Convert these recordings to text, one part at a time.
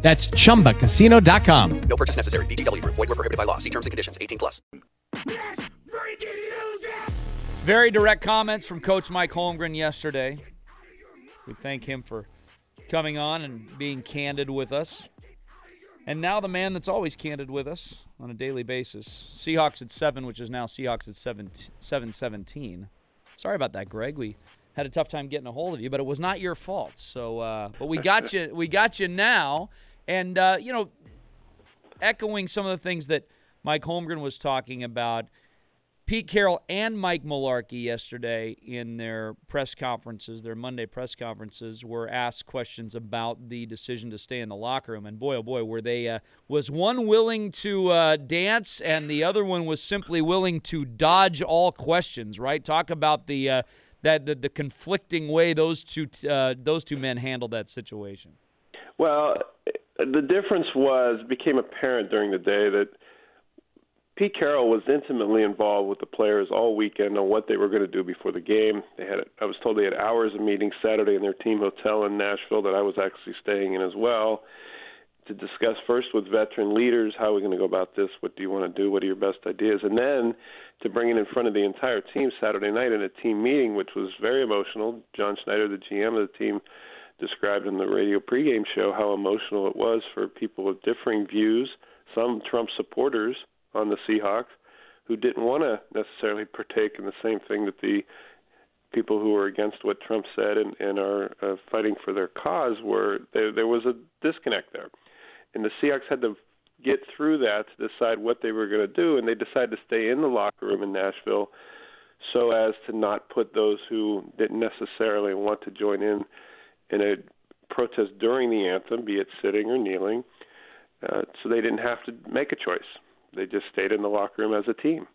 That's chumbacasino.com. No purchase necessary. VGW Group. Void were prohibited by law. See terms and conditions. 18 plus. Very direct comments from Coach Mike Holmgren yesterday. We thank him for coming on and being candid with us. And now the man that's always candid with us on a daily basis. Seahawks at 7, which is now Seahawks at 7 717. Sorry about that, Gregg. We had a tough time getting a hold of you, but it was not your fault. So uh, but we got you we got you now. And uh, you know, echoing some of the things that Mike Holmgren was talking about, Pete Carroll and Mike Mularkey yesterday in their press conferences, their Monday press conferences, were asked questions about the decision to stay in the locker room. And boy, oh boy, were they uh, was one willing to uh, dance, and the other one was simply willing to dodge all questions. Right? Talk about the uh, that the, the conflicting way those two uh, those two men handled that situation. Well, the difference was became apparent during the day that Pete Carroll was intimately involved with the players all weekend on what they were going to do before the game. They had I was told they had hours of meetings Saturday in their team hotel in Nashville that I was actually staying in as well to discuss first with veteran leaders how are we're going to go about this, what do you want to do, what are your best ideas, and then to bring it in front of the entire team Saturday night in a team meeting, which was very emotional. John Schneider, the GM of the team, described in the radio pregame show how emotional it was for people with differing views, some Trump supporters on the Seahawks who didn't want to necessarily partake in the same thing that the people who were against what Trump said and, and are uh, fighting for their cause were. There, there was a disconnect there. And the Seahawks had to get through that to decide what they were going to do, and they decided to stay in the locker room in Nashville so as to not put those who didn't necessarily want to join in in a protest during the anthem, be it sitting or kneeling, uh, so they didn't have to make a choice. They just stayed in the locker room as a team.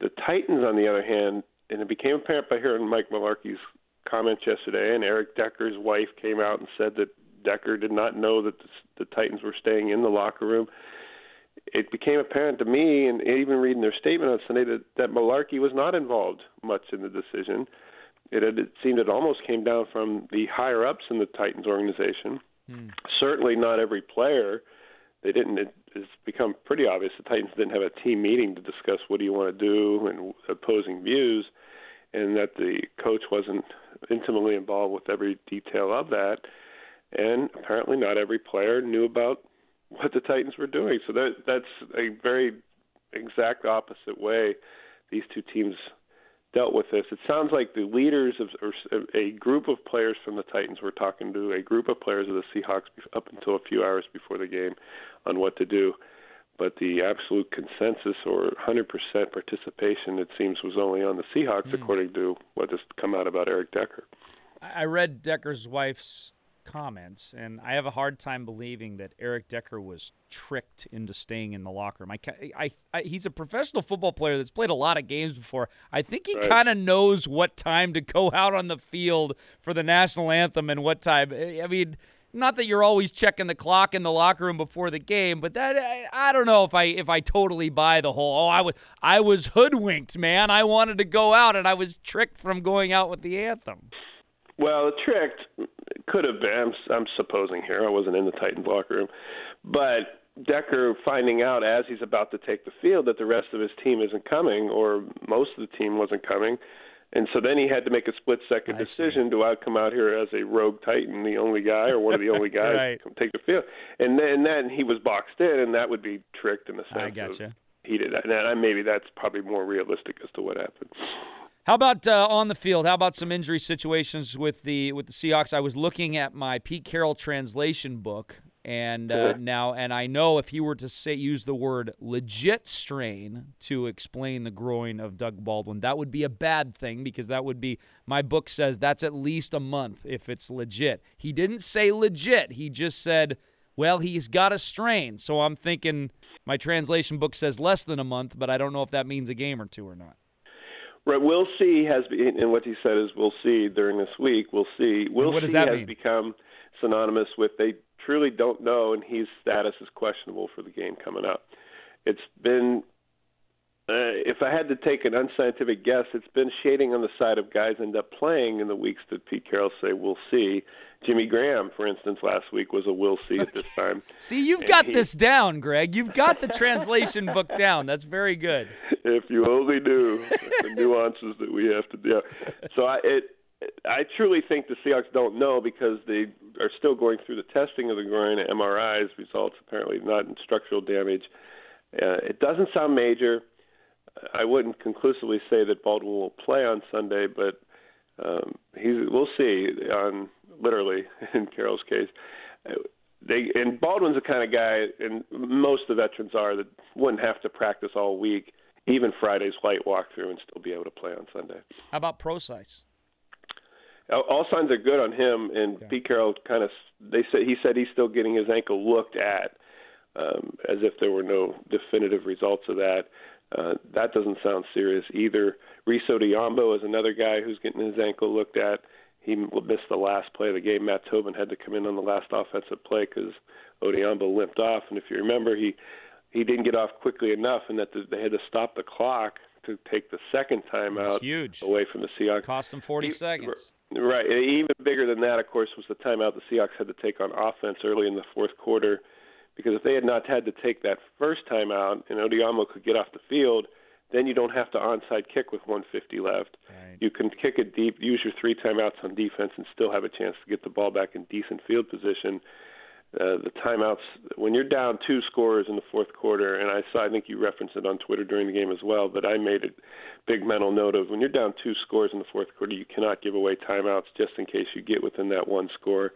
The Titans, on the other hand, and it became apparent by hearing Mike Mularkey's comments yesterday, and Eric Decker's wife came out and said that Decker did not know that the, the Titans were staying in the locker room. It became apparent to me, and even reading their statement on Sunday, that, that Mularkey was not involved much in the decision. It, had, it seemed it almost came down from the higher ups in the Titans organization. Mm. Certainly not every player. They didn't. It, it's become pretty obvious the Titans didn't have a team meeting to discuss what do you want to do and opposing views, and that the coach wasn't intimately involved with every detail of that and apparently not every player knew about what the Titans were doing. So that that's a very exact opposite way these two teams dealt with this. It sounds like the leaders of or a group of players from the Titans were talking to a group of players of the Seahawks up until a few hours before the game on what to do. But the absolute consensus or 100% participation, it seems, was only on the Seahawks, mm. according to what just come out about Eric Decker. I read Decker's wife's comments, and I have a hard time believing that Eric Decker was tricked into staying in the locker room. I, I, I he's a professional football player that's played a lot of games before. I think he right. kind of knows what time to go out on the field for the national anthem and what time. Eh, I mean, not that you're always checking the clock in the locker room before the game, but that eh, I, I don't know if I if I totally buy the whole. Oh, I was I was hoodwinked, man. I wanted to go out and I was tricked from going out with the anthem. Well, tricked could have been. I'm, I'm supposing here. I wasn't in the Titans locker room, but Decker finding out as he's about to take the field that the rest of his team isn't coming, or most of the team wasn't coming, and so then he had to make a split second I decision: see. do I come out here as a rogue Titan, the only guy, or one of the only guys right. come take the field? And then, and then he was boxed in, and that would be tricked in the sense I gotcha. of he did that. And maybe that's probably more realistic as to what happened. How about uh, on the field? How about some injury situations with the with the Seahawks? I was looking at my Pete Carroll translation book, and uh, now, and I know if he were to say use the word legit strain to explain the groin of Doug Baldwin, that would be a bad thing because that would be my book says that's at least a month if it's legit. He didn't say legit. He just said, well, he's got a strain. So I'm thinking My translation book says less than a month, but I don't know if that means a game or two or not. Right, we'll see has been, and what he said is we'll see during this week. We'll see. We'll see has mean? become synonymous with they truly don't know, and his status is questionable for the game coming up. It's been, uh, if I had to take an unscientific guess, it's been shading on the side of guys end up playing in the weeks that Pete Carroll say we'll see. Jimmy Graham, for instance, last week was a we'll see at this time. See, you've And got he- this down, Gregg. You've got the translation book down. That's very good. if you only knew the nuances that we have to do. So I it I truly think the Seahawks don't know because they are still going through the testing of the groin MRIs results apparently not in structural damage. Uh, it doesn't sound major. I wouldn't conclusively say that Baldwin will play on Sunday, but um, he's we'll see on literally in Carroll's case. They and Baldwin's the kind of guy, and most of the veterans are that wouldn't have to practice all week, even Friday's flight walkthrough, and still be able to play on Sunday. How about Prosise? All- signs are good on him, and Pete Carroll kind of they said he said he's still getting his ankle looked at, um, as if there were no definitive results of that. Uh, that doesn't sound serious either. Rees Odhiambo is another guy who's getting his ankle looked at. He missed the last play of the game. Matt Tobin had to come in on the last offensive play because Odhiambo limped off, and if you remember, he he didn't get off quickly enough, and that they had to stop the clock to take the second time That's out huge. away from the Seahawks. Cost them 40 He- seconds. Right. Even bigger than that, of course, was the timeout the Seahawks had to take on offense early in the fourth quarter. Because if they had not had to take that first timeout and Odhiambo could get off the field, then you don't have to onside kick with 150 left. Right. You can kick it deep, use your three timeouts on defense, and still have a chance to get the ball back in decent field position. Uh, the timeouts when you're down two scores in the fourth quarter, and I saw I think you referenced it on Twitter during the game as well, but I made a big mental note of when you're down two scores in the fourth quarter, you cannot give away timeouts just in case you get within that one score,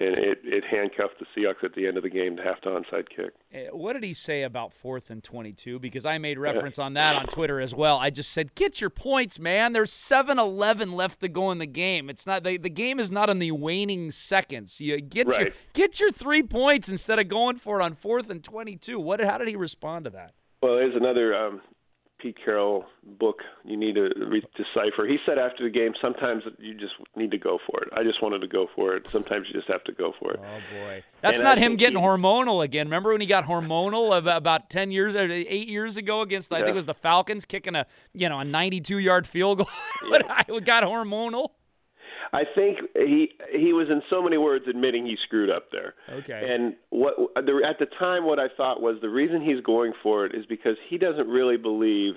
and it it handcuffed the Seahawks at the end of the game to have to onside kick. Uh, What did he say about fourth and 22? Because I made reference on that on Twitter as well. I just said, get your points, man. There's 7 11 left to go in the game. It's not the, the game is not in the waning seconds. You get your get your three points instead of going for it on fourth and 22. What? How did he respond to that? Well, there's another um, Pete Carroll book you need to re- decipher. He said after the game, sometimes you just need to go for it. I just wanted to go for it. Sometimes you just have to go for it. Oh boy, that's And not I him getting he- hormonal again. Remember when he got hormonal about, about ten years, or eight years ago against I think it was the Falcons kicking a you know a 92 yard field goal. but I got hormonal. I think he he was in so many words admitting he screwed up there. Okay. And what the, at the time, what I thought was the reason he's going for it is because he doesn't really believe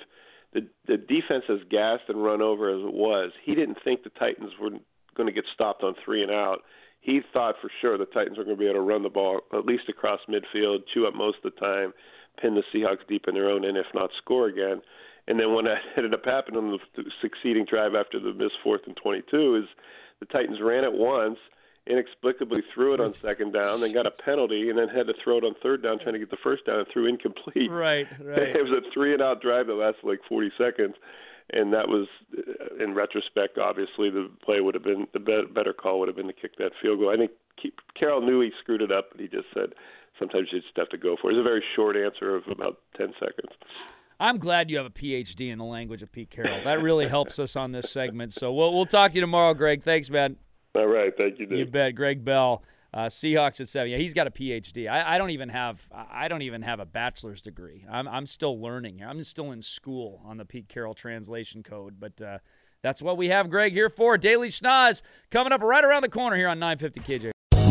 the the defense as gassed and run over as it was. He didn't think the Titans were going to get stopped on three and out. He thought for sure the Titans were going to be able to run the ball at least across midfield, chew up most of the time, pin the Seahawks deep in their own end, if not score again. And then when that ended up happening on the succeeding drive after the missed fourth and 22 is the Titans ran it once, inexplicably threw it on second down, then got a penalty, and then had to throw it on third down trying to get the first down and threw incomplete. Right, right. It was a three and out drive that lasted like 40 seconds, and that was, uh, in retrospect, obviously the play would have been the better call would have been to kick that field goal. I think Carroll knew he screwed it up, but he just said sometimes you just have to go for it. It's a very short answer of about 10 seconds. I'm glad you have a PhD in the language of Pete Carroll. That really helps us on this segment. So we'll we'll talk to you tomorrow, Gregg. Thanks, man. All right, thank you, Dave. You bet, Gregg Bell, uh, Seahawks at seven. Yeah, he's got a PhD. I, I don't even have I don't even have a bachelor's degree. I'm I'm still learning here. I'm still in school on the Pete Carroll translation code, but. Uh, that's what we have Gregg here for. Daily Schnoz coming up right around the corner here on 950 KJ.